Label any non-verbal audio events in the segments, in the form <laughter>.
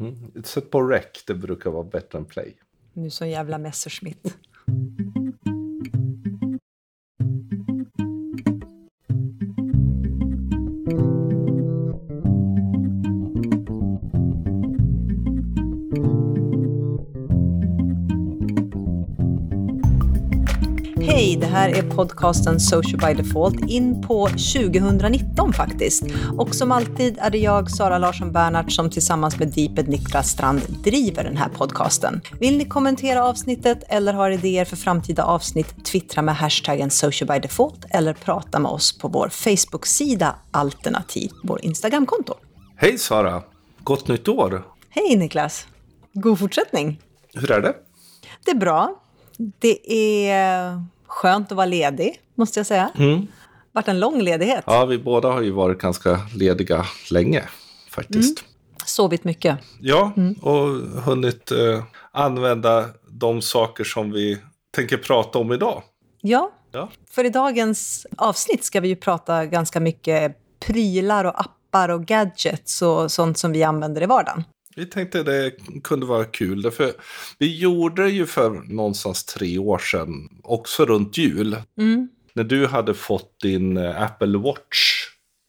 Mm. Sätt på rec, det brukar vara bättre än play. Nu som jävla Messerschmitt. Här är podcasten Social by Default in på 2019 faktiskt. Och som alltid är det jag, Sara Larsson Bernhardt, som tillsammans med Deeped Niklas Strand driver den här podcasten. Vill ni kommentera avsnittet eller har idéer för framtida avsnitt, twittra med hashtaggen Social by Default eller prata med oss på vår Facebook-sida alternativt vår Instagramkonto. Hej Sara! Gott nytt år! Hej Niklas! God fortsättning! Hur är det? Det är bra. Det är skönt att vara ledig, måste jag säga. Mm. varit en lång ledighet. Ja, vi båda har ju varit ganska lediga länge faktiskt. Mm. Sovit mycket. Ja, och hunnit eh, använda de saker som vi tänker prata om idag. Ja, Ja. för i dagens avsnitt ska vi ju prata ganska mycket prylar och appar och gadgets och sånt som vi använder i vardagen. Vi tänkte det kunde vara kul. Därför vi gjorde det ju för någonstans tre år sedan, också runt jul. Mm. När du hade fått din eh, Apple Watch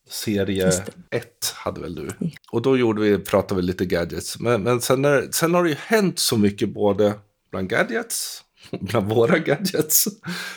serie Just 1 hade väl du. Och då gjorde vi, pratade vi lite gadgets. Men, men sen, är, sen har det ju hänt så mycket både bland gadgets, <laughs> bland våra gadgets.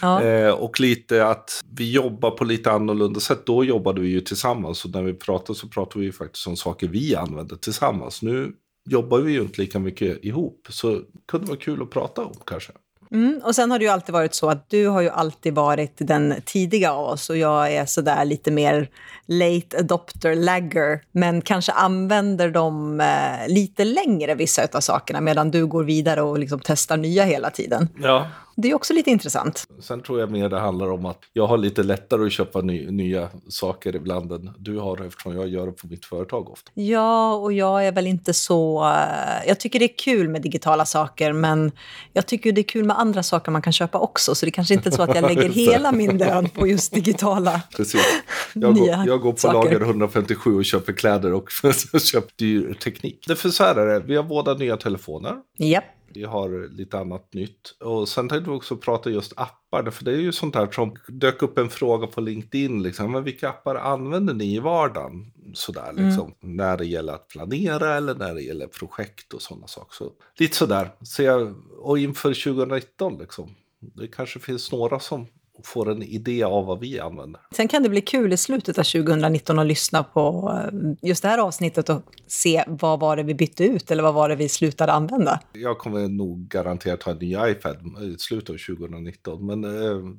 Ja. Eh, och lite att vi jobbar på lite annorlunda sätt. Då jobbade vi ju tillsammans. Och när vi pratade så pratade vi ju faktiskt om saker vi använder tillsammans. Nu jobbar vi ju inte lika mycket ihop. Så det kunde vara kul att prata om kanske. Mm. Och sen har det ju alltid varit så att du har ju alltid varit den tidiga av oss och jag är sådär lite mer late adopter lagger, men kanske använder dem eh, lite längre, vissa av sakerna, medan du går vidare och liksom testar nya hela tiden. Ja. Det är också lite intressant. Sen tror jag mer det handlar om att jag har lite lättare att köpa ny, nya saker ibland än du har eftersom jag gör det på mitt företag ofta. Ja, och jag är väl inte så... eh, Jag tycker det är kul med digitala saker, men jag tycker det är kul med andra saker man kan köpa också. Så det kanske inte är så att jag lägger <laughs> det. hela min lön på just digitala. <laughs> Precis. Jag, går, jag går på saker. lager 157 och köper kläder och <laughs> köper dyr teknik. Därför så här är det, vi har båda nya telefoner. Japp. Vi har lite annat nytt. Och sen tänkte vi också prata just appar. För det är ju sånt här som dök upp en fråga på LinkedIn. Liksom, men vilka appar använder ni i vardagen? Sådär liksom. När det gäller att planera eller när det gäller projekt och sådana saker. Så, lite sådär. Så jag, och inför 2019 liksom. Det kanske finns några som får en idé av vad vi använder. Sen kan det bli kul i slutet av 2019 att lyssna på eh, just det här avsnittet och se vad var det vi bytte ut eller vad var det vi slutade använda. Jag kommer nog garanterat ha en ny iPad i slutet av 2019. Men eh,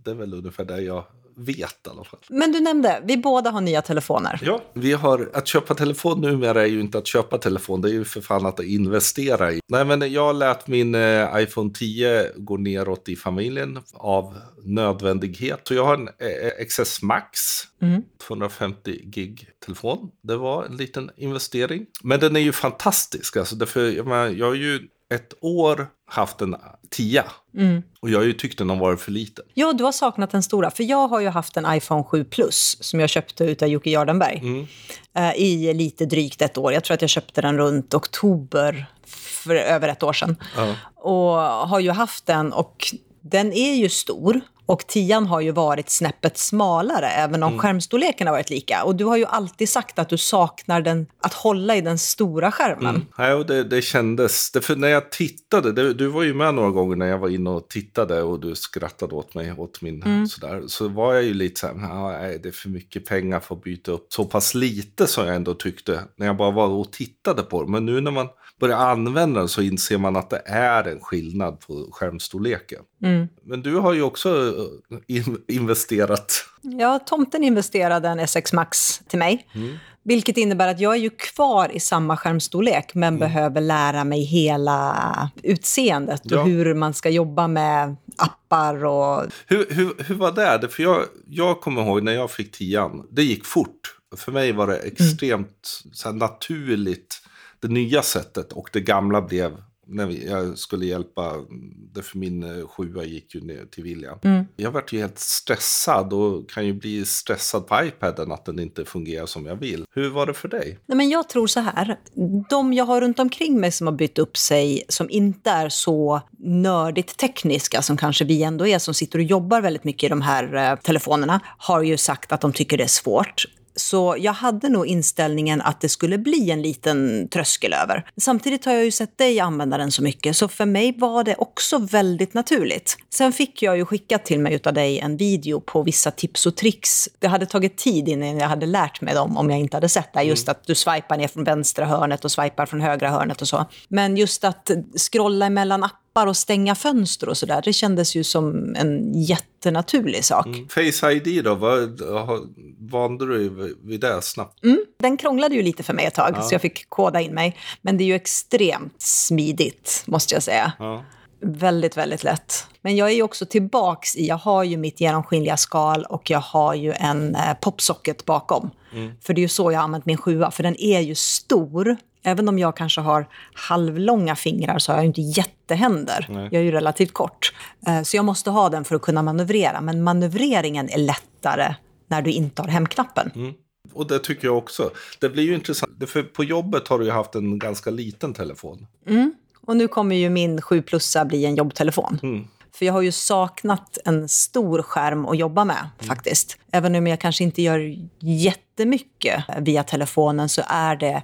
det är väl ungefär det jag vet i alla fall. Men du nämnde, vi båda har nya telefoner. Ja, vi har att köpa telefon numera är ju inte att köpa telefon, det är ju för fan att investera i. Nej, men jag lät min eh, iPhone 10 gå neråt i familjen av nödvändighet. Så jag har en eh, XS Max, Mm. 250 gig telefon. Det var en liten investering. Men den är ju fantastisk, alltså därför, jag, menar, jag har ju ett år haft en 10 Mm. och jag har ju tyckt den har varit för liten. Ja, du har saknat den stora. För jag har ju haft en iPhone 7 Plus som jag köpte utav Jocke Jardenberg Mm. eh, i lite drygt ett år. Jag tror att jag köpte den runt oktober för över ett år sedan. Ja. Och har ju haft den och den är ju stor. Och tian har ju varit snäppet smalare, även om skärmstorleken har varit lika. Och du har ju alltid sagt att du saknar den, att hålla i den stora skärmen. Mm. Nej, och det, det kändes. Det, för när jag tittade, det, du var ju med några gånger när jag var inne och tittade och du skrattade åt mig, åt min sådär. Så var jag ju lite så här, "Ja, nej, det är för mycket pengar för att byta upp så pass lite som jag ändå tyckte när jag bara var och tittade på det. Men nu när man börjar använda den så inser man att det är en skillnad på skärmstorleken. Mm. Men du har ju också eh, in, investerat. Ja, tomten investerade en S6 Max till mig. Vilket innebär att jag är ju kvar i samma skärmstorlek men behöver lära mig hela utseendet och Ja. hur man ska jobba med appar och... Hur, hur, hur var det? För jag, jag kommer ihåg när jag fick tian, det gick fort. För mig var det extremt så här, naturligt, det nya sättet och det gamla blev när vi, jag skulle hjälpa, för min eh, sjua gick ju ner till William. Mm. Jag vart ju helt stressad och kan ju bli stressad på iPaden att den inte fungerar som jag vill. Hur var det för dig? Nej, men jag tror så här, de jag har runt omkring mig som har bytt upp sig, som inte är så nördigt tekniska som kanske vi ändå är, som sitter och jobbar väldigt mycket i de här eh, telefonerna, har ju sagt att de tycker det är svårt. Så jag hade nog inställningen att det skulle bli en liten tröskel över. Samtidigt har jag ju sett dig använda den så mycket, så för mig var det också väldigt naturligt. Sen fick jag ju skickat till mig av dig en video på vissa tips och tricks. Det hade tagit tid innan jag hade lärt mig dem om jag inte hade sett det. Just att du swipar ner från vänstra hörnet och swipar från högra hörnet och så. Men just att scrolla emellan appar och stänga fönster och sådär, det kändes ju som en jättenaturlig sak. Mm. Face ID då, vad, vande du vid det snabbt? Mm, den krånglade ju lite för mig ett tag, ja. så jag fick koda in mig. Men det är ju extremt smidigt, måste jag säga. Ja. Väldigt, väldigt lätt. Men jag är ju också tillbaks i, jag har ju mitt genomskinliga skal och jag har ju en eh, popsocket bakom. Mm. För det är ju så jag har använt min sjua, för den är ju stor. Även om jag kanske har halvlånga fingrar så har jag inte jättehänder. Nej. Jag är ju relativt kort. Eh, så jag måste ha den för att kunna manövrera. Men manövreringen är lättare när du inte har hemknappen. Mm. Och det tycker jag också. Det blir ju intressant, för på jobbet har du ju haft en ganska liten telefon. Mm. Och nu kommer ju min 7 plussa bli en jobbtelefon. Mm. För jag har ju saknat en stor skärm att jobba med mm. faktiskt. Även om jag kanske inte gör jättemycket via telefonen så är det...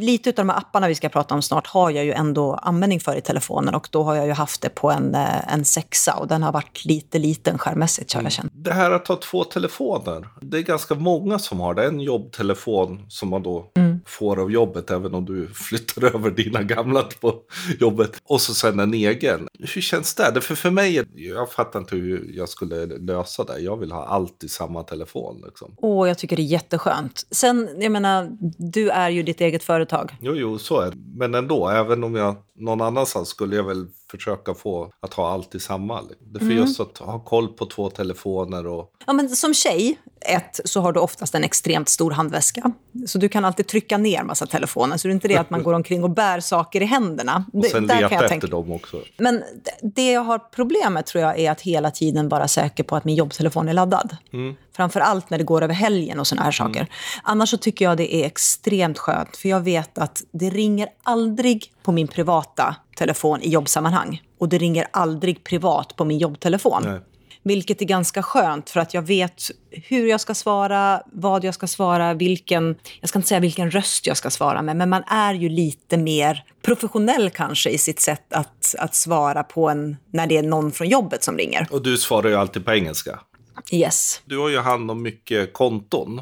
Lite av de här apparna vi ska prata om snart har jag ju ändå användning för i telefonen och då har jag ju haft det på en, eh, en sexa och den har varit lite liten skärmmässigt har jag känt. Det här att ha två telefoner, det är ganska många som har det. En jobbtelefon som man då mm. får av jobbet även om du flyttar <laughs> över dina gamla på jobbet och så sen en egen. Hur känns det? För för mig, jag fattar inte hur jag skulle lösa det. Jag vill ha allt i samma telefon. Liksom. Åh, jag tycker det är jätteskönt. Sen, jag menar, du är ju ditt eget företag. Jo, jo, så är det. Men ändå, även om jag någon annanstans skulle jag väl försöka få att ha allt i samma. Det för mm. just att ha koll på två telefoner och... Ja, men som tjej, ett, så har du oftast en extremt stor handväska. Så du kan alltid trycka ner massa telefoner. Så det är inte det att man går omkring och bär saker i händerna. <laughs> Och sen leta efter tänka. dem också. Men det jag har problem med tror jag är att hela tiden vara säker på att min jobbtelefon är laddad. Mm. Framför allt när det går över helgen och såna här saker. Mm. Annars så tycker jag det är extremt skönt. För jag vet att det ringer aldrig på min privata telefon i jobbsammanhang. Och det ringer aldrig privat på min jobbtelefon. Nej. Vilket är ganska skönt för att jag vet hur jag ska svara, vad jag ska svara, vilken, jag ska inte säga vilken röst jag ska svara med, men man är ju lite mer professionell kanske i sitt sätt att, att svara på en, när det är någon från jobbet som ringer. Och du svarar ju alltid på engelska. Yes. Du har ju hand om mycket konton.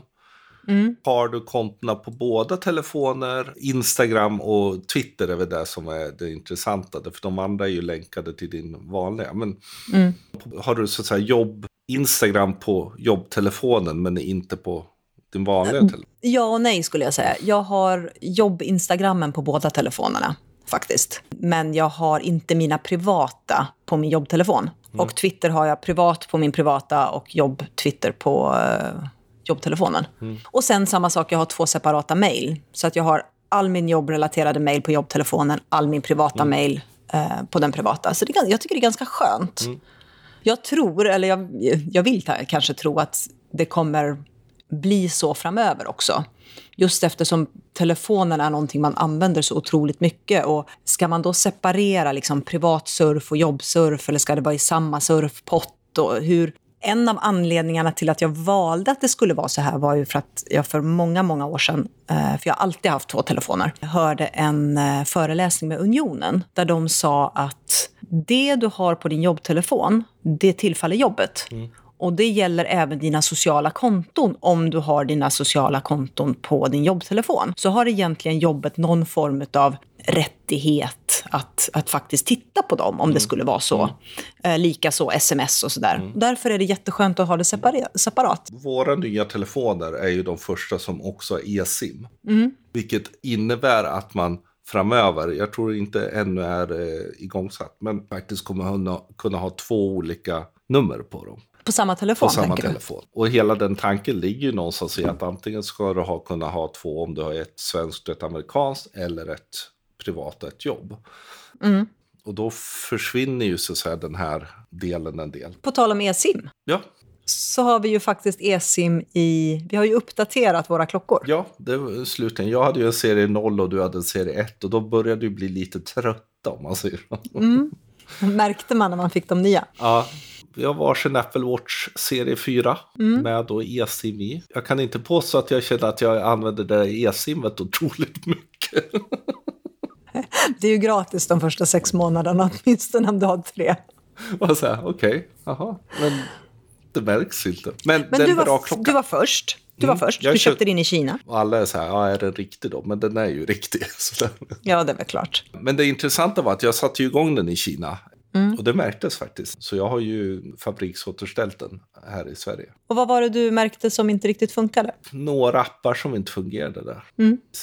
Mm. Har du kontona på båda telefoner, Instagram och Twitter är väl det som är det intressanta. För de andra är ju länkade till din vanliga. Men mm. Har du så att säga jobb, Instagram på jobbtelefonen men inte på din vanliga telefon? Ja och nej skulle jag säga. Jag har jobb-instagrammen på båda telefonerna faktiskt. Men jag har inte mina privata på min jobbtelefon. Mm. Och Twitter har jag privat på min privata och jobb-Twitter på uh, jobbtelefonen. Mm. Och sen samma sak, jag har två separata mejl. Så att jag har all min jobbrelaterade mejl på jobbtelefonen, all min privata mm. mejl uh, på den privata. Så det, jag tycker det är ganska skönt. Mm. Jag tror, eller jag, jag vill kanske tro att det kommer bli så framöver också. Just eftersom telefonen är någonting man använder så otroligt mycket. Och ska man då separera liksom privatsurf och jobbsurf eller ska det vara i samma surfpott? Och hur, en av anledningarna till att jag valde att det skulle vara så här var ju för att jag för många, många år sedan, eh, för jag har alltid haft två telefoner, hörde en eh, föreläsning med Unionen där de sa att det du har på din jobbtelefon, det tillfaller jobbet. Mm. Och det gäller även dina sociala konton. Om du har dina sociala konton på din jobbtelefon så har egentligen jobbet någon form av rättighet att, att faktiskt titta på dem om mm. det skulle vara så. Mm. Eh, Likaså sms och sådär. Mm. Därför är det jätteskönt att ha det separat. Våra nya telefoner är ju de första som också har e-sim. Mm. Vilket innebär att man framöver, jag tror inte ännu är eh, igångsatt, men faktiskt kommer kunna ha två olika nummer på dem. På samma telefon? På samma telefon. Du? Och hela den tanken ligger ju någonstans i att antingen ska du ha, kunna ha två om du har ett svenskt och ett amerikanskt eller ett privat och ett jobb. Mm. Och då försvinner ju så säga den här delen en del. På tal om eSIM, Ja, så har vi ju faktiskt eSIM i... Vi har ju uppdaterat våra klockor. ja det var slutligen. Jag hade ju en serie 0 och du hade en serie 1 och då började du bli lite trötta om man säger så. Mm. Märkte man när man fick de nya. Ja, vi har varsin Apple Watch serie 4 med då eSIM i. Jag kan inte påstå att jag känner att jag använder det där eSIMet otroligt mycket. <laughs> Det är ju gratis de första sex månaderna, åtminstone om du har tre. Och så här, okej, jaha, men det märks inte. Men, Men du var, du var först. Du var Mm, först. jag Du köpte din i Kina. Och alla är så här, ja, är den riktig då? Men den är ju <laughs> riktig. Så. Ja, det är väl klart. Men det intressanta var att jag satte igång den i Kina. Mm. Och det märktes faktiskt. Så jag har ju fabriksåterställt den här i Sverige. Och vad var det du märkte som inte riktigt funkade? Några appar som inte fungerade där.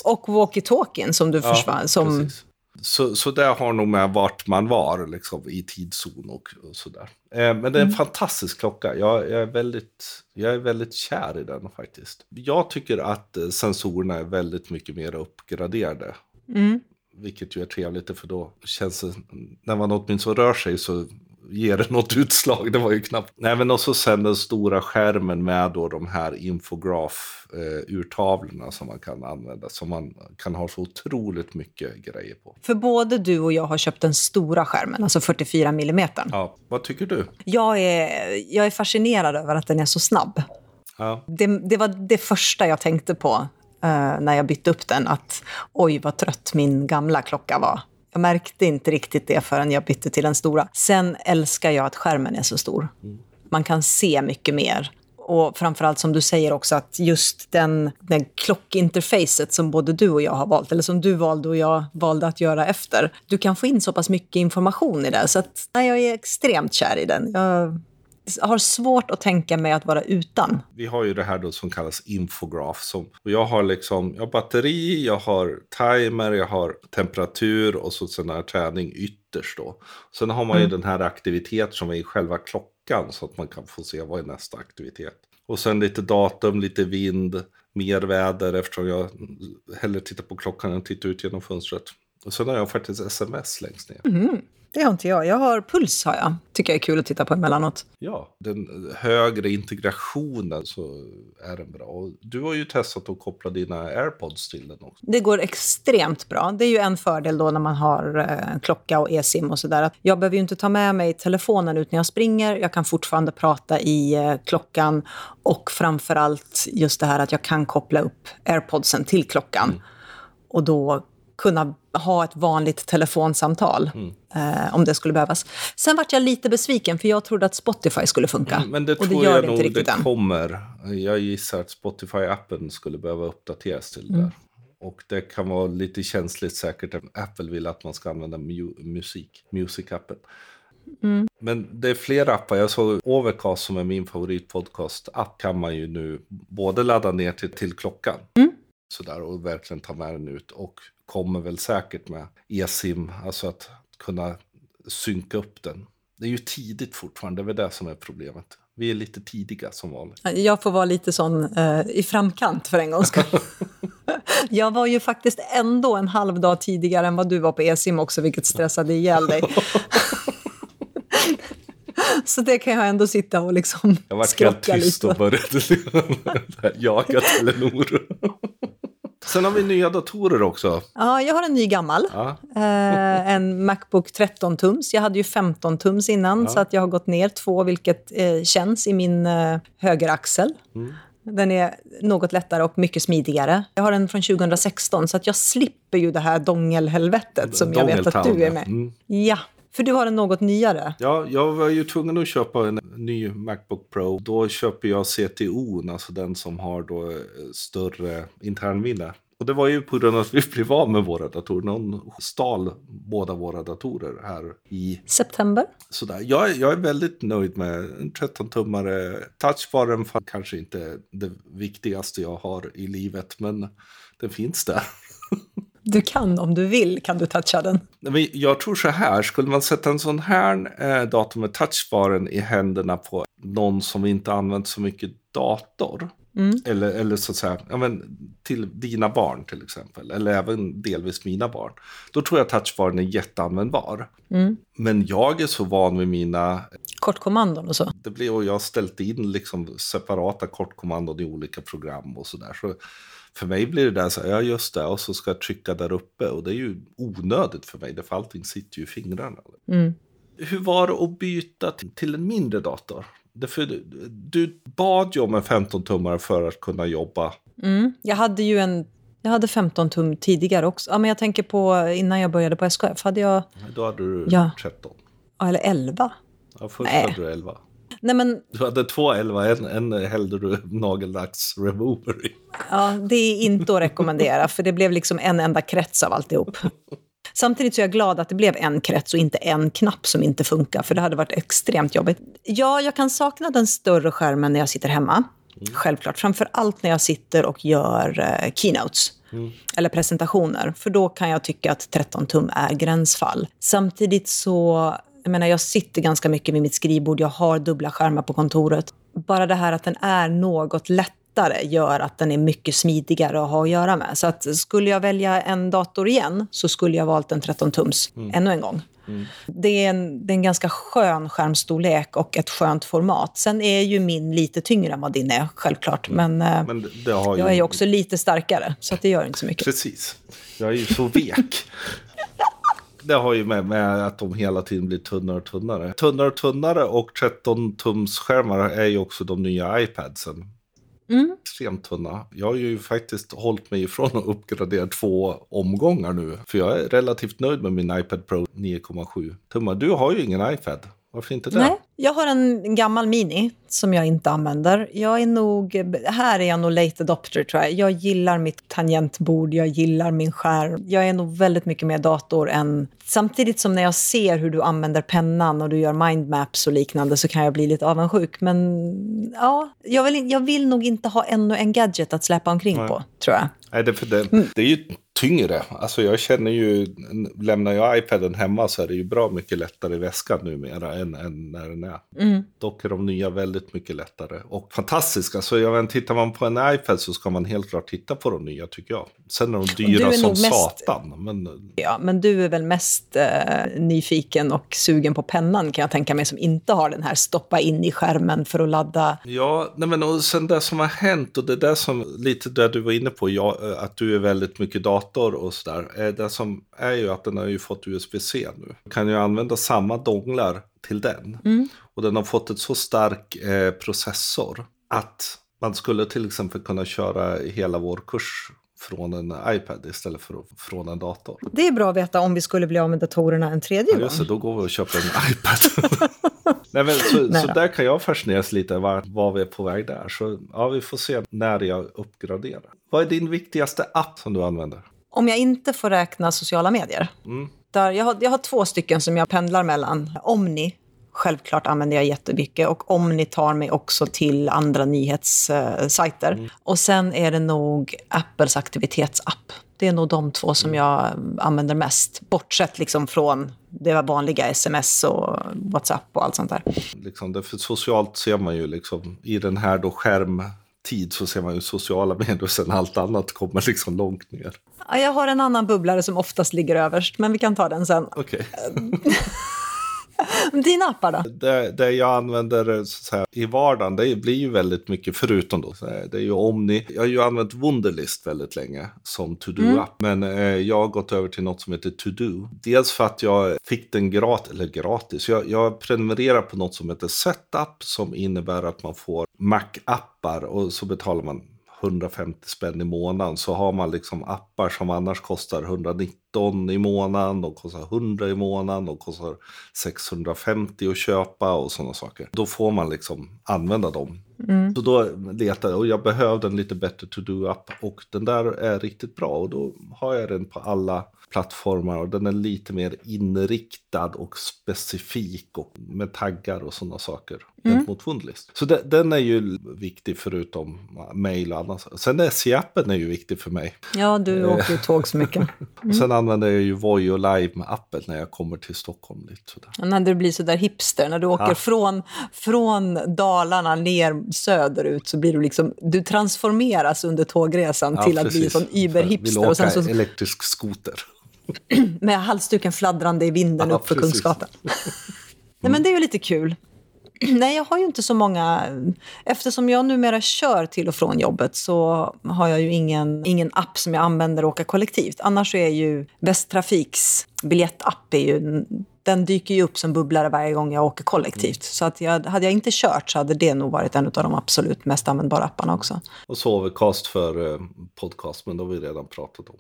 Och walkie-talkien som du försvann. som, precis. Så, så det har nog med vart man var liksom, i tidszon och, och sådär. Eh, men Mm. det är en fantastisk klocka. Jag, jag, är väldigt, jag är väldigt kär i den faktiskt. Jag tycker att eh, sensorerna är väldigt mycket mer uppgraderade. mm. Vilket ju är trevligt för då känns det, när man åtminstone rör sig så ger det något utslag. Det var ju knappt. Nej men också sen den stora skärmen med då de här infograf-urtavlorna som man kan använda. Som man kan ha så otroligt mycket grejer på. För både du och jag har köpt den stora skärmen, alltså 44 millimeter. Ja, vad tycker du? Jag, är, jag är fascinerad över att den är så snabb. Ja, Det, det var det första jag tänkte på eh, när jag bytte upp den. Att oj, vad trött min gamla klocka var. Jag märkte inte riktigt det förrän jag bytte till den stora. Sen älskar jag att skärmen är så stor. Man kan se mycket mer. Och framförallt som du säger också att just den, den klockinterfacet som både du och jag har valt, eller som du valde och jag valde att göra efter. Du kan få in så pass mycket information i det. Så att, nej, jag är extremt kär i den. Jag har svårt att tänka mig att vara utan. vi har ju det här då som kallas infograf. Som, och jag har liksom, jag har batteri, jag har timer, jag har temperatur och så har jag träning ytterst då. Sen har man ju den här aktivitet som är i själva klockan så att man kan få se vad är nästa aktivitet. Och sen lite datum, lite vind, mer väder eftersom jag hellre tittar på klockan än tittar ut genom fönstret. Och sen har jag faktiskt sms längst ner. Det har inte jag. Jag har puls, har jag. Tycker jag är kul att titta på emellanåt. Ja, den högre integrationen så är den bra. Och du har ju testat att koppla dina airpods till den också. Det går extremt bra. Det är ju en fördel då när man har eh, klocka och e-sim och sådär. Jag behöver ju inte ta med mig telefonen ut när jag springer. Jag kan fortfarande prata i eh, klockan. Och framförallt just det här att jag kan koppla upp airpodsen till klockan. Och då kunna ha ett vanligt telefonsamtal eh, om det skulle behövas. Sen vart jag lite besviken för jag trodde att Spotify skulle funka. Mm, Men det och det tror gör jag det nog det än. kommer. Jag gissar att Spotify-appen skulle behöva uppdateras till det Mm. där. Och det kan vara lite känsligt säkert. att Apple vill att man ska använda mu- musik, Music-appen. Mm. Men det är flera appar. Jag såg Overcast som är min favoritpodcast-app. Kan man ju nu både ladda ner till, till klockan. Mm. Sådär och verkligen ta med den ut. Och kommer väl säkert med e-sim. Alltså att kunna synka upp den. Det är ju tidigt fortfarande. Det är väl det som är problemet. Vi är lite tidiga som vanligt. Jag får vara lite sån eh, i framkant för en gångs skull. <laughs> jag var ju faktiskt ändå en halv dag tidigare än vad du var på eSIM också, vilket stressade ihjäl dig. <laughs> Så det kan jag ändå sitta och liksom Jag var helt tyst lite. och började jaga Telenor. <laughs> Sen har vi nya datorer också. Ja, jag har en ny gammal. Ja, Eh, en Macbook 13-tums. Jag hade ju 15-tums innan, så att jag har gått ner två, vilket eh, känns i min eh, högeraxel. Mm. Den är något lättare och mycket smidigare. Jag har den från 2016, så att jag slipper ju det här dongelhelvetet som jag vet att du är med. Mm. Ja, för du har en något nyare. Ja, jag var ju tvungen att köpa en ny Macbook Pro. Då köper jag CTO, alltså den som har då eh, större internminne. Och det var ju på grund av att vi blev av med våra datorer. Någon stal båda våra datorer här i September. sådär. Jag, jag är väldigt nöjd med en 13-tummare. Touchbaren fan kanske inte det viktigaste jag har i livet, men den finns där. <laughs> Du kan, om du vill, kan du toucha den. Jag tror så här, skulle man sätta en sån här eh, dator med touchbaren i händerna på någon som inte använt så mycket dator, Mm. Eller, eller så att säga, ja, men, till dina barn till exempel. Eller även delvis mina barn. Då tror jag touchbaren är jätteanvändbar. Mm. Men jag är så van vid mina... Kortkommandon och så? Det blir, och jag har ställt in liksom separata kortkommandon i olika program och sådär. Så för mig blir det där så här, ja just det, och så ska jag trycka där uppe. Och det är ju onödigt för mig, för allting sitter ju i fingrarna. Mm. Hur var det att byta till en mindre dator? Därför, du bad ju om en 15-tummare för att kunna jobba. Mm. Jag hade ju en jag hade 15 tum tidigare också. Ja, men jag tänker på innan jag började på SKF. Hade jag... Då hade du ja. 13. Ja, eller 11. Ja, först Nej. hade du 11. Nej, men... Du hade två 11, en, en hällde du nagellax remover i. Ja, det är inte att rekommendera, för det blev liksom en enda krets av alltihop. Samtidigt så är jag glad att det blev en krets och inte en knapp som inte funkar, för det hade varit extremt jobbigt. Ja, jag kan sakna den större skärmen när jag sitter hemma. Mm. Självklart. Framför allt när jag sitter och gör eh, keynotes. Mm. Eller presentationer. För då kan jag tycka att 13 tum är gränsfall. Samtidigt så, jag menar jag sitter ganska mycket vid mitt skrivbord. Jag har dubbla skärmar på kontoret. Bara det här att den är något lätt lättare gör att den är mycket smidigare att ha att göra med. Så att skulle jag välja en dator igen så skulle jag valt en 13-tums mm. ännu en gång. Mm. Det, är en, det är en ganska skön skärmstorlek och ett skönt format. Sen är ju min lite tyngre än vad din är, självklart. Mm. Men, Men jag ju... är ju också lite starkare, så det gör inte så mycket. Precis. Jag är ju så vek. <laughs> det har ju med, med, att de hela tiden blir tunnare och tunnare. Tunnare och tunnare och 13 tums skärmar är ju också de nya iPadsen. Mm. Extremt tunna. Jag har ju faktiskt hållit mig ifrån att uppgradera två omgångar nu. För jag är relativt nöjd med min iPad Pro 9,7 tummar. Du har ju ingen iPad. Varför inte det? Nej, jag har en gammal Mini som jag inte använder. Jag är nog, här är jag nog late adopter tror jag. Jag gillar mitt tangentbord, jag gillar min skärm. Jag är nog väldigt mycket mer dator än... Samtidigt som när jag ser hur du använder pennan och du gör mindmaps och liknande så kan jag bli lite avundsjuk. Men ja, jag vill, jag vill nog inte ha ännu en gadget att släppa omkring Nej. på, tror jag. Nej, det, för det, mm. det är ju tyngre. Alltså jag känner ju, lämnar jag iPaden hemma så är det ju bra mycket lättare i väskan numera än, än när den är. Mm. Dock är de nya väldigt mycket lättare och fantastiska. Så jag vet, tittar man på en iPad så ska man helt klart titta på de nya tycker jag. Sen är de dyra är som mest, satan. Men... Ja, men du är väl mest eh, nyfiken och sugen på pennan kan jag tänka mig som inte har den här stoppa in i skärmen för att ladda. Ja, nej, men och sen det som har hänt och det där som lite det du var inne på, ja, att du är väldigt mycket dator dator och sådär. Eh, det som är ju att den har ju fått USB-C nu. kan ju använda samma donglar till den. Mm. Och den har fått ett så stark eh, processor att man skulle till exempel kunna köra hela vår kurs från en iPad istället för från en dator. Det är bra att veta om vi skulle bli av med datorerna en tredje gång. Ja, just det, då går vi och köper en <laughs> iPad. <laughs> Nej, men så, Nej så där kan jag fascineras lite var, var vi är på väg där. Så ja, vi får se när jag uppgraderar. Vad är din viktigaste app som du använder? Om jag inte får räkna sociala medier. Mm. Där jag, har, jag har två stycken som jag pendlar mellan. Omni, självklart använder jag jättemycket. Och Omni tar mig också till andra nyhetssajter. Mm. Och sen är det nog Apples aktivitetsapp. Det är nog de två som mm. jag använder mest. Bortsett liksom från det vanliga sms och WhatsApp och allt sånt där. Liksom, för socialt ser man ju liksom i den här då skärm tid så ser man ju sociala medier och sen allt annat kommer liksom långt ner. Jag har en annan bubblare som oftast ligger överst, men vi kan ta den sen. Okay. <laughs> Dina appar då? Det, det jag använder här, i vardagen, det blir ju väldigt mycket, förutom då, det är ju Omni. Jag har ju använt Wunderlist väldigt länge som to-do-app, mm. men eh, jag har gått över till något som heter To-Do. Dels för att jag fick den gratis, eller gratis, jag, jag prenumererar på något som heter Setup som innebär att man får Mac-appar och så betalar man 150 spänn i månaden så har man liksom appar som annars kostar 119 i månaden, de kostar 100 i månaden, de kostar 650 att köpa och sådana saker. Då får man liksom använda dem. Mm. Så då letade jag och jag behövde en lite bättre to-do-app och den där är riktigt bra och då har jag den på alla plattformar och den är lite mer inriktad och specifik och med taggar och sådana saker mm. mot Wundlist. Så det, den är ju viktig förutom mail och annat. Sen SJ-appen är ju viktig för mig. Ja, du åker ju tåg så mycket. <laughs> Mm. Sen använder jag ju Voyo Live-appen när jag kommer till Stockholm. Lite sådär. När du blir så där hipster, när du åker Ja. från, från Dalarna ner söderut så blir du liksom, du transformeras under tågresan Ja, till att bli precis. sån Vill überhipster. åka Och sen så elektrisk skoter. <clears throat> med halsduken fladdrande i vinden Ja, upp för precis. Kungsgatan. <laughs> Nej, men det är ju lite kul. <clears throat> Nej, jag har ju inte så många... Eftersom jag numera kör till och från jobbet så har jag ju ingen, ingen app som jag använder och åka kollektivt. Annars är ju Västtrafiks biljettapp är ju, den dyker ju upp som bubblare varje gång jag åker kollektivt. Så att jag, hade jag inte kört så hade det nog varit en av de absolut mest användbara apparna också. Och så Overcast för eh, podcast, men det har vi redan pratat om.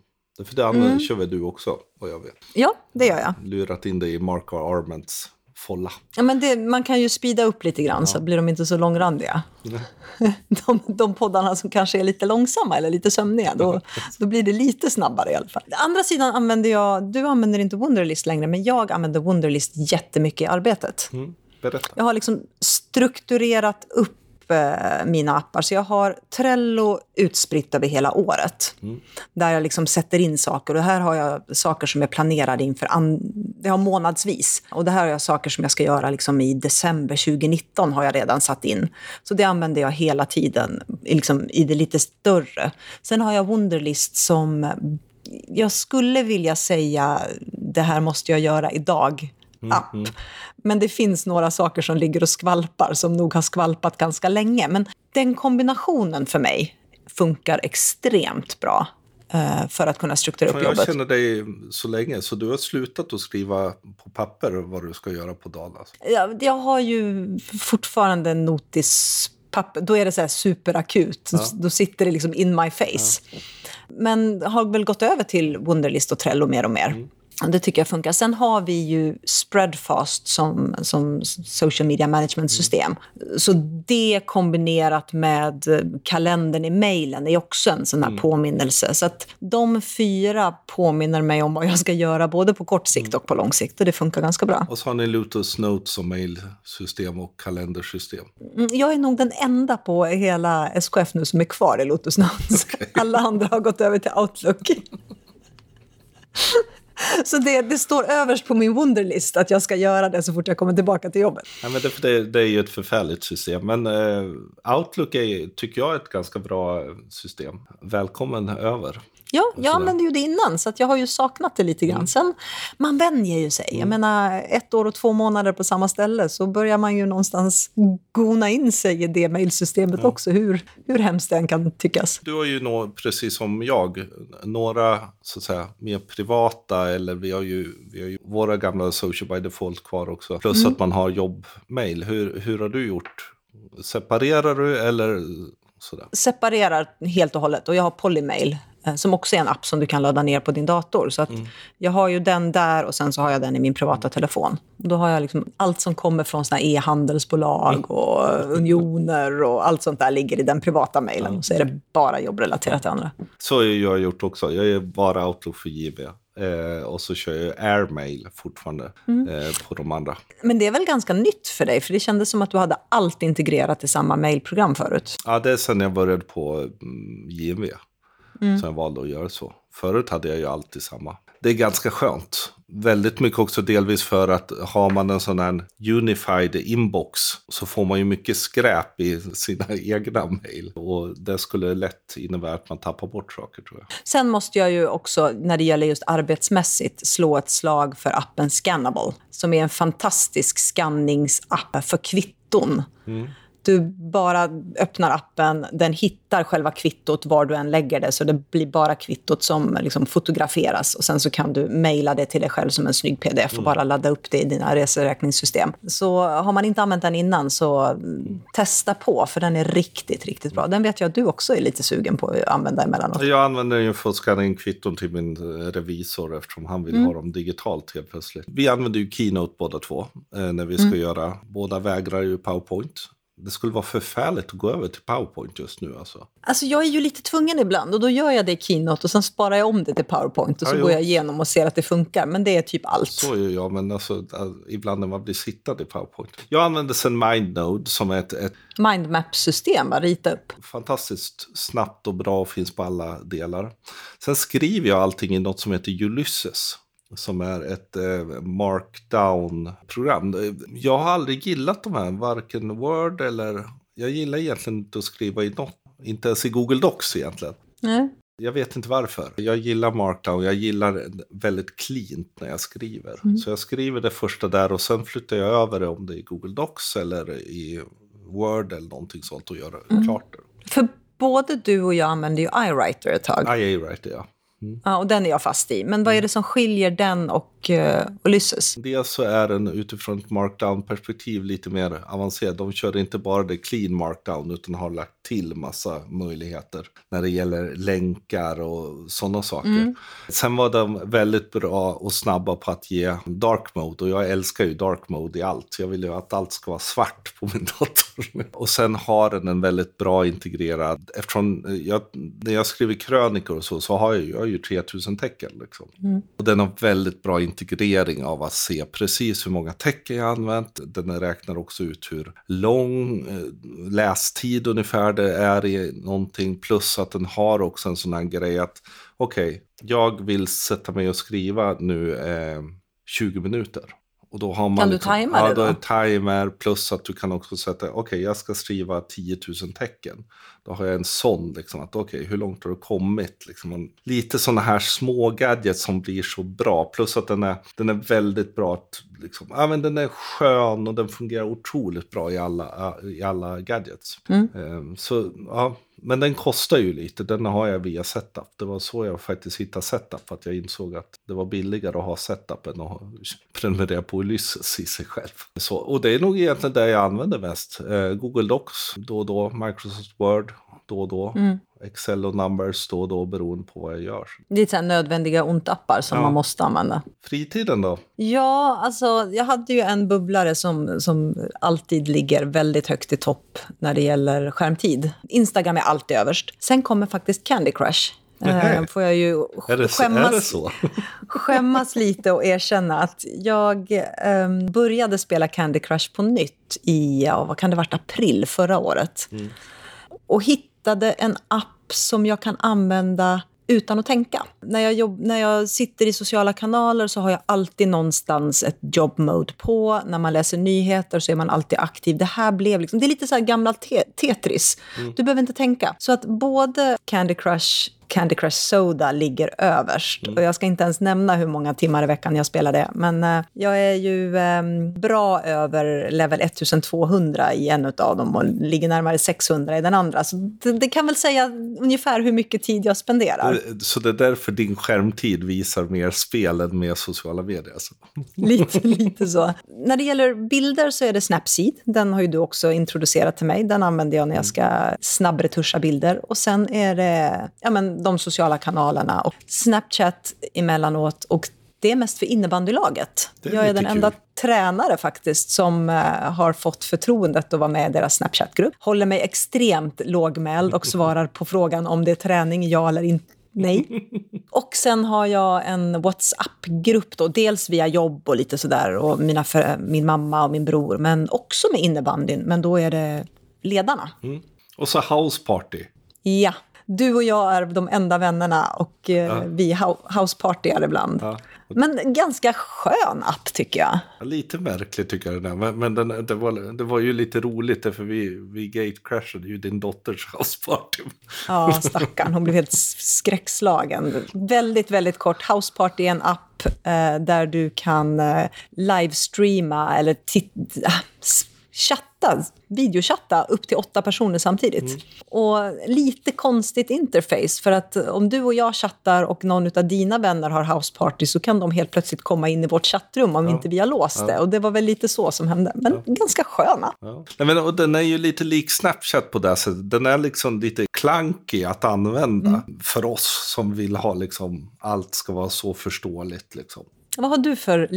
För det Mm. kör väl du också, vad jag vet. Ja, det gör jag. Lurat in dig i Mark Arments folla. Ja, men det, man kan ju speeda upp lite grann så blir de inte så långrandiga. <laughs> De, de poddarna som kanske är lite långsamma eller lite sömniga, då, <laughs> då blir det lite snabbare i alla fall. Andra sidan använder jag, du använder inte Wunderlist längre, men jag använder Wunderlist jättemycket i arbetet. Mm. Berätta. Jag har liksom strukturerat upp mina appar. Så jag har Trello utspritt över hela året. Där jag liksom sätter in saker. Och här har jag saker som är planerade inför... Det har månadsvis. Och det här har jag saker som jag ska göra liksom i december 2019 har jag redan satt in. Så det använder jag hela tiden i liksom, i det lite större. Sen har jag Wunderlist som jag skulle vilja säga det här måste jag göra idag app. Men det finns några saker som ligger och skvalpar som nog har skvalpat ganska länge. Men den kombinationen för mig funkar extremt bra eh, för att kunna strukturera upp jag jobbet. känner dig så länge, så du har slutat att skriva på papper vad du ska göra på dagen. Alltså. Jag, jag har ju fortfarande notispapper. Då är det så superakut. Då sitter det liksom in my face. Men har väl gått över till Wunderlist och Trello mer och mer. Och Det tycker jag funkar. Sen har vi ju Spreadfast som, som social media management-system. Så det kombinerat med kalendern i mejlen är också en sån här påminnelse. Så att de fyra påminner mig om vad jag ska göra både på kort sikt och på lång sikt. Och det funkar ganska bra. Och så har ni Lotus Notes som mailsystem och kalendersystem. Mm, Jag är nog den enda på hela SKF nu som är kvar i Lotus Notes. <laughs> Alla andra har gått över till Outlook. <laughs> Så det, det står överst på min Wunderlist att jag ska göra det så fort jag kommer tillbaka till jobbet. Nej, men det, det, det är ju ett förfärligt system. Men eh, Outlook är, tycker jag är ett ganska bra system. Välkommen över. Ja, jag använde ju det innan, så jag har ju saknat det lite grann. Sen, man vänjer ju sig. Jag menar, ett år och två månader på samma ställe så börjar man ju någonstans gona in sig i det mejlsystemet också, hur, hur hemskt det än kan tyckas. Du har ju nå, precis som jag, några så att säga mer privata eller vi har ju, vi har ju våra gamla social by default kvar också. Plus att man har jobbmail. Hur, hur har du gjort? Separerar du eller sådär? separerar helt och hållet. Och jag har Polymail, eh, som också är en app som du kan ladda ner på din dator. Så att jag har ju den där och sen så har jag den i min privata telefon. Och då har jag liksom allt som kommer från såna e-handelsbolag och unioner och allt sånt där ligger i den privata mailen. Och så är det bara jobbrelaterat till andra. Så har jag gjort också. Jag är bara Outlook för JB. Eh, och så kör jag Airmail fortfarande eh, på de andra. Men det är väl ganska nytt för dig? För det kändes som att du hade allt integrerat i samma mailprogram förut. Ja, det är sen jag började på mm, JMV. Så jag valde att göra så. Förut hade jag ju alltid samma. Det är ganska skönt. Väldigt mycket också delvis för att har man en sån här unified inbox så får man ju mycket skräp i sina <laughs> egna mejl. Och det skulle lätt innebära att man tappar bort saker tror jag. Sen måste jag ju också, när det gäller just arbetsmässigt, slå ett slag för appen Scannable, som är en fantastisk skanningsapp för kvitton. Du bara öppnar appen, den hittar själva kvittot var du än lägger det, så det blir bara kvittot som liksom fotograferas och sen så kan du mejla det till dig själv som en snygg pdf och bara ladda upp det i dina reseräkningssystem. Så har man inte använt den innan så mm, testa på, för den är riktigt, riktigt bra. Den vet jag att du också är lite sugen på att använda emellanåt. Jag använder den för att skanna in kvitton till min eh, revisor eftersom han vill ha dem digitalt helt plötsligt. Vi använder ju Keynote båda två eh, när vi ska göra, båda vägrar ju PowerPoint. Det skulle vara förfärligt att gå över till PowerPoint just nu. Alltså. Alltså jag är ju lite tvungen ibland och då gör jag det i Keynote och sen sparar jag om det till PowerPoint och så Ja, går jag igenom och ser att det funkar. Men det är typ allt. Så gör jag, men alltså, ibland när man blir sittande i PowerPoint. Jag använder sen MindNode som är ett, ett Mindmap-system, va? rita upp. fantastiskt snabbt och bra och finns på alla delar. Sen skriver jag allting i något som heter Ulysses. Som är ett eh, markdown-program. Jag har aldrig gillat de här, varken Word eller... Jag gillar egentligen inte att skriva i något, inte ens i Google Docs egentligen. Nej. Jag vet inte varför. Jag gillar markdown, jag gillar väldigt cleant när jag skriver. Så jag skriver det första där och sen flyttar jag över det om det är i Google Docs eller i Word eller någonting sånt och gör det klart det. För både du och jag använde ju iWriter ett tag. IA writer ja. Ja, och den är jag fast i. Men vad är det som skiljer den och uh, Ulysses? Dels så är den utifrån ett markdown-perspektiv lite mer avancerad. De kör inte bara det clean markdown utan har lagt till massa möjligheter när det gäller länkar och sådana saker. Sen var de väldigt bra och snabba på att ge dark mode och jag älskar ju dark mode i allt. Jag vill ju att allt ska vara svart på min <laughs> dator. Och sen har den en väldigt bra integrerad, eftersom jag, när jag skriver krönikor och så, så har jag ju, jag har ju 3000 tecken. Liksom. Och den har väldigt bra integrering av att se precis hur många tecken jag använt. Den räknar också ut hur lång eh, lästid ungefär det är i någonting. Plus att den har också en sån här grej att okej, jag vill sätta mig och skriva nu eh, 20 minuter. Och då har man Kan du liksom, tajma ja, det då? det timer plus att du kan också sätta, okej jag ska skriva 10 000 tecken. Då har jag en sån, liksom, att okej hur långt har du kommit? Liksom, lite sådana här små gadgets som blir så bra. Plus att den är, den är väldigt bra att, liksom, ja, men den är skön och den fungerar otroligt bra i alla, i alla gadgets. Mm. Ehm, Så ja, men den kostar ju lite, den har jag via setup. Det var så jag faktiskt hittade setup, för att jag insåg att det var billigare att ha setup än att <laughs> prenumerera på Ulysses i sig själv. Så, och det är nog egentligen det jag använder mest. Eh, Google Docs då och då, Microsoft Word då och då, Mm. Excel och Numbers då och då beroende på vad jag gör. Det är så nödvändiga ont-appar som Ja. man måste använda. Fritiden då? Ja, alltså jag hade ju en bubblare som, som alltid ligger väldigt högt i topp när det gäller skärmtid. Instagram är alltid överst. Sen kommer faktiskt Candy Crush. Eh, får jag ju skämmas, <laughs> skämmas lite och erkänna att jag ehm, började spela Candy Crush på nytt i, ja, vad kan det varit, april förra året. Och hittade en app som jag kan använda utan att tänka. När jag, jobb, när jag sitter i sociala kanaler så har jag alltid någonstans ett job mode på. När man läser nyheter så är man alltid aktiv. Det här blev liksom, det är lite så här gamla te Tetris. Du behöver inte tänka. Så att både Candy Crush Candy Crush Soda ligger överst. Och jag ska inte ens nämna hur många timmar i veckan jag spelar det. Men eh, jag är ju eh, bra över level 1200 i en av dem och ligger närmare 600 i den andra. Så det, det kan väl säga ungefär hur mycket tid jag spenderar. Så det är därför din skärmtid visar mer spel än mer sociala medier? Alltså. <laughs> Lite, lite så. När det gäller bilder så är det Snapseed. Den har ju du också introducerat till mig. Den använder jag när jag ska snabbretuscha bilder. Och sen är det ja, men, de sociala kanalerna och Snapchat emellanåt. Och det är mest för innebandylaget. Är jag är den enda kul. tränare faktiskt som eh, har fått förtroendet att vara med i deras Snapchat-grupp. Håller mig extremt lågmäld och svarar på frågan om det är träning, ja eller inte. Nej. <laughs> Och sen har jag en WhatsApp-grupp, då, dels via jobb och lite sådär, och mina för, min mamma och min bror, men också med innebandyn, men då är det ledarna. Och så House Party. Ja, du och jag är de enda vännerna och eh, vi hou- housepartyar ibland. Ja. Men ganska skön app tycker jag. Lite märkligt tycker jag den är, men, men den, det, var, det var ju lite roligt därför vi, vi gatecrashade ju din dotters house party. Ja, stackarn. Hon blev helt skräckslagen. Väldigt, väldigt kort. Houseparty är en app eh, där du kan eh, livestreama eller tit- ah, chatta, videochatta upp till åtta personer samtidigt. Och lite konstigt interface, för att om du och jag chattar och någon av dina vänner har houseparty så kan de helt plötsligt komma in i vårt chattrum om inte vi har låst det. Och det var väl lite så som hände. Men ganska sköna. Ja. Nej, men, och den är ju lite lik Snapchat på det sättet. Den är liksom lite klankig att använda för oss som vill ha liksom allt ska vara så förståeligt. Liksom. Vad har du för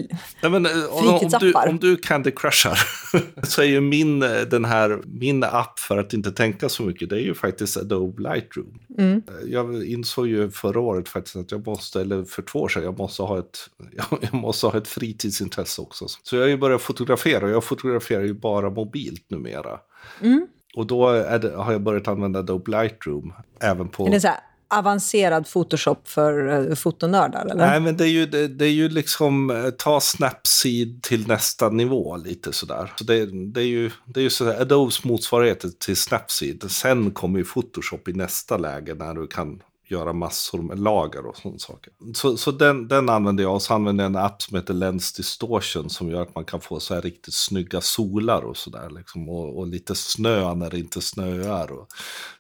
Nej, men, eh, om, om, du, om du Candy Crushar <laughs> så är ju min, eh, den här, min app för att inte tänka så mycket, det är ju faktiskt Adobe Lightroom. Mm. Eh, jag insåg ju förra året faktiskt att jag måste, eller för två år sedan, jag måste ha ett, <laughs> jag måste ha ett fritidsintresse också. Så jag har ju börjat fotografera och jag fotograferar ju bara mobilt numera. Mm. Och då det, har jag börjat använda Adobe Lightroom även på... Är det så här avancerad Photoshop för eh, fotonördar? Eller? Nej, men det är ju, det, det är ju liksom eh, ta Snapseed till nästa nivå lite sådär. Så det, det är ju, det är ju sådär, Adobes motsvarighet till Snapseed. Sen kommer ju Photoshop i nästa läge när du kan göra massor med lager och sådana saker. Så, så den, den använder jag och så använder jag en app som heter Lens Distortion som gör att man kan få så här riktigt snygga solar och sådär. Liksom, och, och, lite snö när det inte snöar och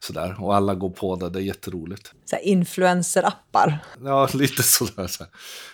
sådär. Och alla går på det, det är jätteroligt. Så influencer-appar? Ja, <laughs> lite sådär. Så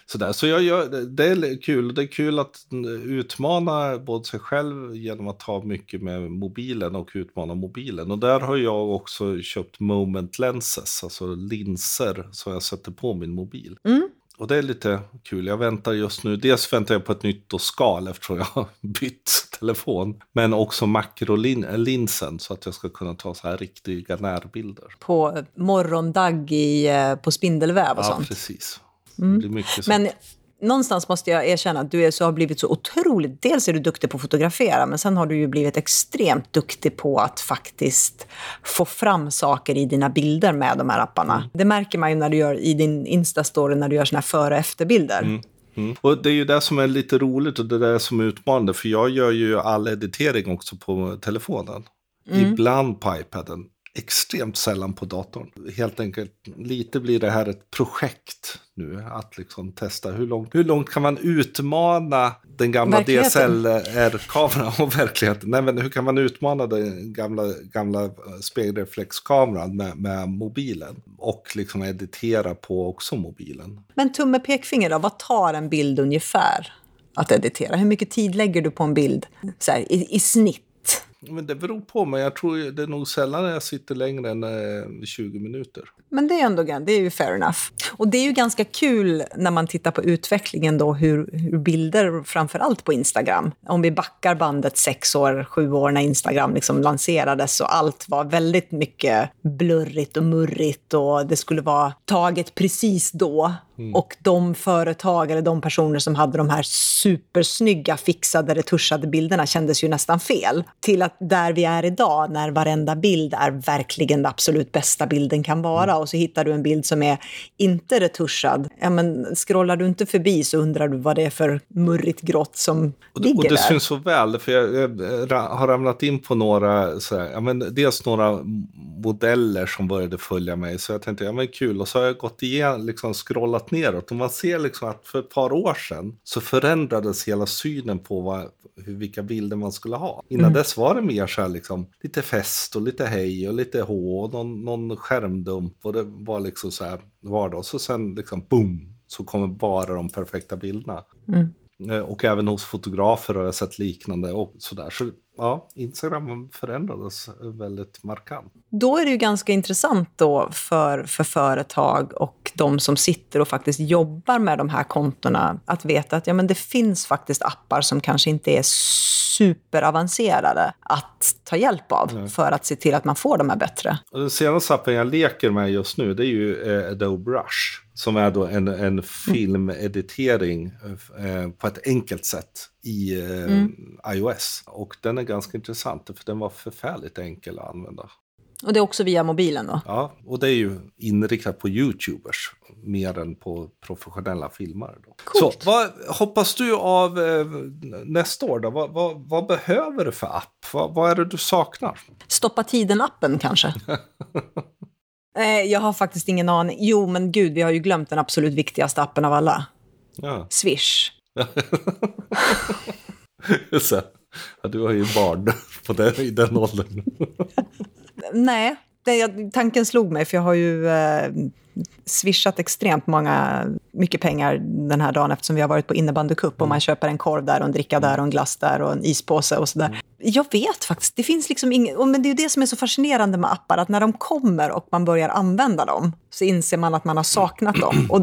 sådär. Så jag gör, det är kul. Det är kul att utmana både sig själv genom att ta mycket med mobilen och utmana mobilen. Och där har jag också köpt moment lenses, alltså linser som jag sätter på min mobil. Mm. Och det är lite kul. Jag väntar just nu. Dels väntar jag på ett nytt skal eftersom jag <laughs> har bytt telefon. Men också makrolinsen så att jag ska kunna ta så här riktiga närbilder. På morgondag i, eh, på spindelväv och ja, sånt? Ja, precis. Mm. Men någonstans måste jag erkänna att du är så, har blivit så otroligt... Dels är du duktig på att fotografera, men sen har du ju blivit extremt duktig på att faktiskt få fram saker i dina bilder med de här apparna. Mm. Det märker man ju när du gör i din Insta-story, när du gör såna här före och efterbilder. Mm. Mm. Och det är ju det som är lite roligt och det där som är utmanande, för jag gör ju all editering också på telefonen. Mm. Ibland på iPaden extremt sällan på datorn. Helt enkelt, lite blir det här ett projekt nu. Att liksom testa hur långt, hur långt kan man utmana den gamla DSLR-kameran och verkligheten. Nej, men hur kan man utmana den gamla, gamla spegelreflexkameran med, med mobilen? Och liksom editera på också mobilen. Men tumme pekfinger då, vad tar en bild ungefär? Att editera? Hur mycket tid lägger du på en bild så här, i, i snitt? Men det beror på, men jag tror det är nog sällan jag sitter längre än eh, 20 minuter. Men det är ändå det är ju fair enough. Och det är ju ganska kul när man tittar på utvecklingen då, hur, hur bilder, framför allt på Instagram. Om vi backar bandet sex år, sju år när Instagram liksom lanserades och allt var väldigt mycket blurrigt och murrigt och det skulle vara taget precis då. Mm. Och de företag eller de personer som hade de här supersnygga fixade retuschade bilderna kändes ju nästan fel. Till att där vi är idag, när varenda bild är verkligen den absolut bästa bilden kan vara. Mm. Och så hittar du en bild som är inte retuschad. Ja, men scrollar du inte förbi så undrar du vad det är för murrigt grått som och det, ligger och det där. syns så väl, för jag, jag, har ramlat in på några, så här, ja, men dels några modeller som började följa mig. Så jag tänkte, ja men kul. Och så har jag gått igenom, liksom scrollat neråt. Och man ser liksom att för ett par år sedan så förändrades hela synen på vad, hur, vilka bilder man skulle ha. Innan mm. dess var det mer så här liksom, lite fest och lite hej och lite hå och någon, någon skärmdump. Och det var liksom så här vardag. Och sen liksom boom, så kommer bara de perfekta bilderna. Mm. Eh, och även hos fotografer har jag sett liknande och sådär. Så ja, Instagram förändrades väldigt markant. Då är det ju ganska intressant då för, för företag och de som sitter och faktiskt jobbar med de här kontona att veta att ja, men det finns faktiskt appar som kanske inte är superavancerade att ta hjälp av Nej. för att se till att man får de här bättre. Den senaste appen jag leker med just nu det är ju eh, Adobe Rush. Som är då en, en filmeditering eh, på ett enkelt sätt i eh, mm. iOS. Och den är ganska intressant för den var förfärligt enkel att använda. Och det är också via mobilen då? Ja, och det är ju inriktat på YouTubers mer än på professionella filmare. Då. Så vad hoppas du av eh, nästa år då? Vad, vad, vad, behöver du för app? Vad, vad är det du saknar? Stoppa tiden-appen kanske? <laughs> Eh, jag har faktiskt ingen aning. Jo, men gud, vi har ju glömt den absolut viktigaste appen av alla. Ja. Swish. <laughs> Just det. Ja, du har ju barn <laughs> på den, i den åldern. Nej, det, tanken slog mig, för jag har ju eh, swishat extremt många, mycket pengar den här dagen eftersom vi har varit på innebandycup och man mm. köper en korv där och en dricka där och en glass där och en ispåse och sådär. Jag vet faktiskt. Det finns liksom ing- men det är ju det som är så fascinerande med appar, att när de kommer och man börjar använda dem så inser man att man har saknat dem. <clears throat> Och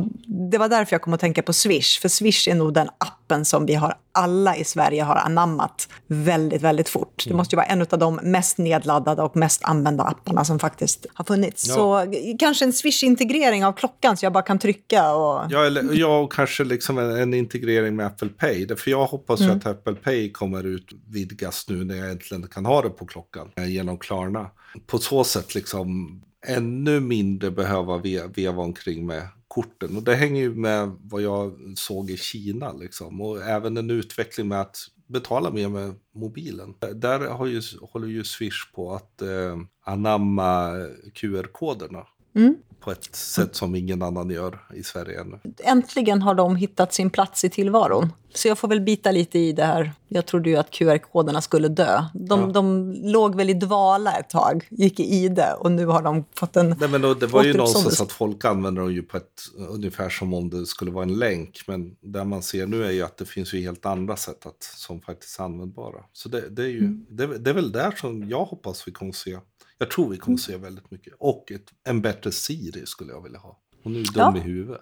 det var därför jag kom att tänka på Swish, för Swish är nog den appen som vi har alla i Sverige har anammat väldigt, väldigt fort. Det måste ju vara en av de mest nedladdade och mest använda apparna som faktiskt har funnits. Ja. Så kanske en Swish-integrering av klockan så jag bara kan trycka och... Ja, eller, ja och kanske liksom en, en integrering med Apple Pay. För jag hoppas ju att Apple Pay kommer utvidgas nu när jag äntligen kan ha det på klockan eh, genom Klarna. På så sätt liksom ännu mindre behöva ve- veva omkring med korten. Och det hänger ju med vad jag såg i Kina liksom. Och även en utveckling med att betala mer med mobilen. Där har ju, håller ju Swish på att eh, anamma QR-koderna. Mm. På ett sätt som ingen annan gör i Sverige ännu. äntligen har de hittat sin plats i tillvaron. Så jag får väl bita lite i det här. Jag trodde ju att QR-koderna skulle dö. De, Ja. de låg väl i dvala ett tag, gick i ide och nu har de fått en... Nej, men då, det var ju någonstans att folk använder dem ju på ett ungefär som om det skulle vara en länk. Men det man ser nu är ju att det finns ju helt andra sätt att, som faktiskt är användbara. Så det, det är ju Mm. det, det är väl där som jag hoppas vi kommer se. Jag tror vi kommer se väldigt mycket. Och ett, en bättre Siri skulle jag vilja ha. Hon är ju dum Ja. i huvudet.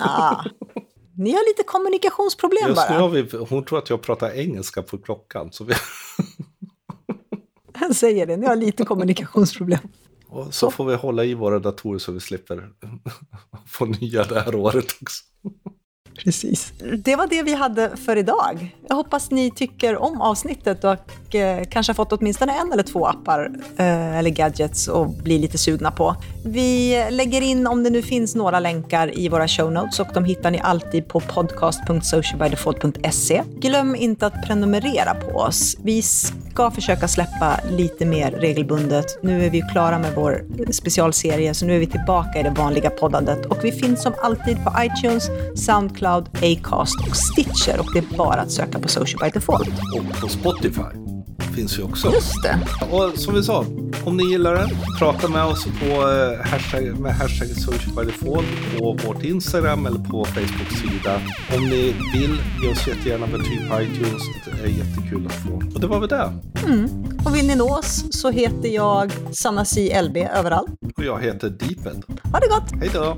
Ah, ni har lite kommunikationsproblem Just nu bara. har vi, hon tror att jag pratar engelska på klockan. Så, vi, Jag <laughs> säger det, ni har lite kommunikationsproblem. och så får vi hålla i våra datorer så vi slipper <laughs> få nya det här året också. Precis. Det var det vi hade för idag. Jag hoppas ni tycker om avsnittet och eh, kanske har fått åtminstone en eller två appar eh, eller gadgets och blir lite sugna på. Vi lägger in, om det nu finns några länkar i våra show notes och de hittar ni alltid på podcast.socialbydefault.se. Glöm inte att prenumerera på oss. Vi ska försöka släppa lite mer regelbundet. Nu är vi klara med vår specialserie så nu är vi tillbaka i det vanliga poddandet och vi finns som alltid på iTunes, Soundcloud, Acast och Stitcher och det är bara att söka på Social by Default. Och på Spotify finns ju också. Just det. Och som vi sa, om ni gillar den, prata med oss på eh, hashtag, med hashtag socialbydefault på vårt Instagram eller på Facebook-sida. Om ni vill, ge oss jättegärna betyg på iTunes. Det är jättekul att få. Och det var väl det. Och vill ni nå oss så heter jag Sanna C. LB överallt. Och jag heter Deeped. Ha det gott! Hej då!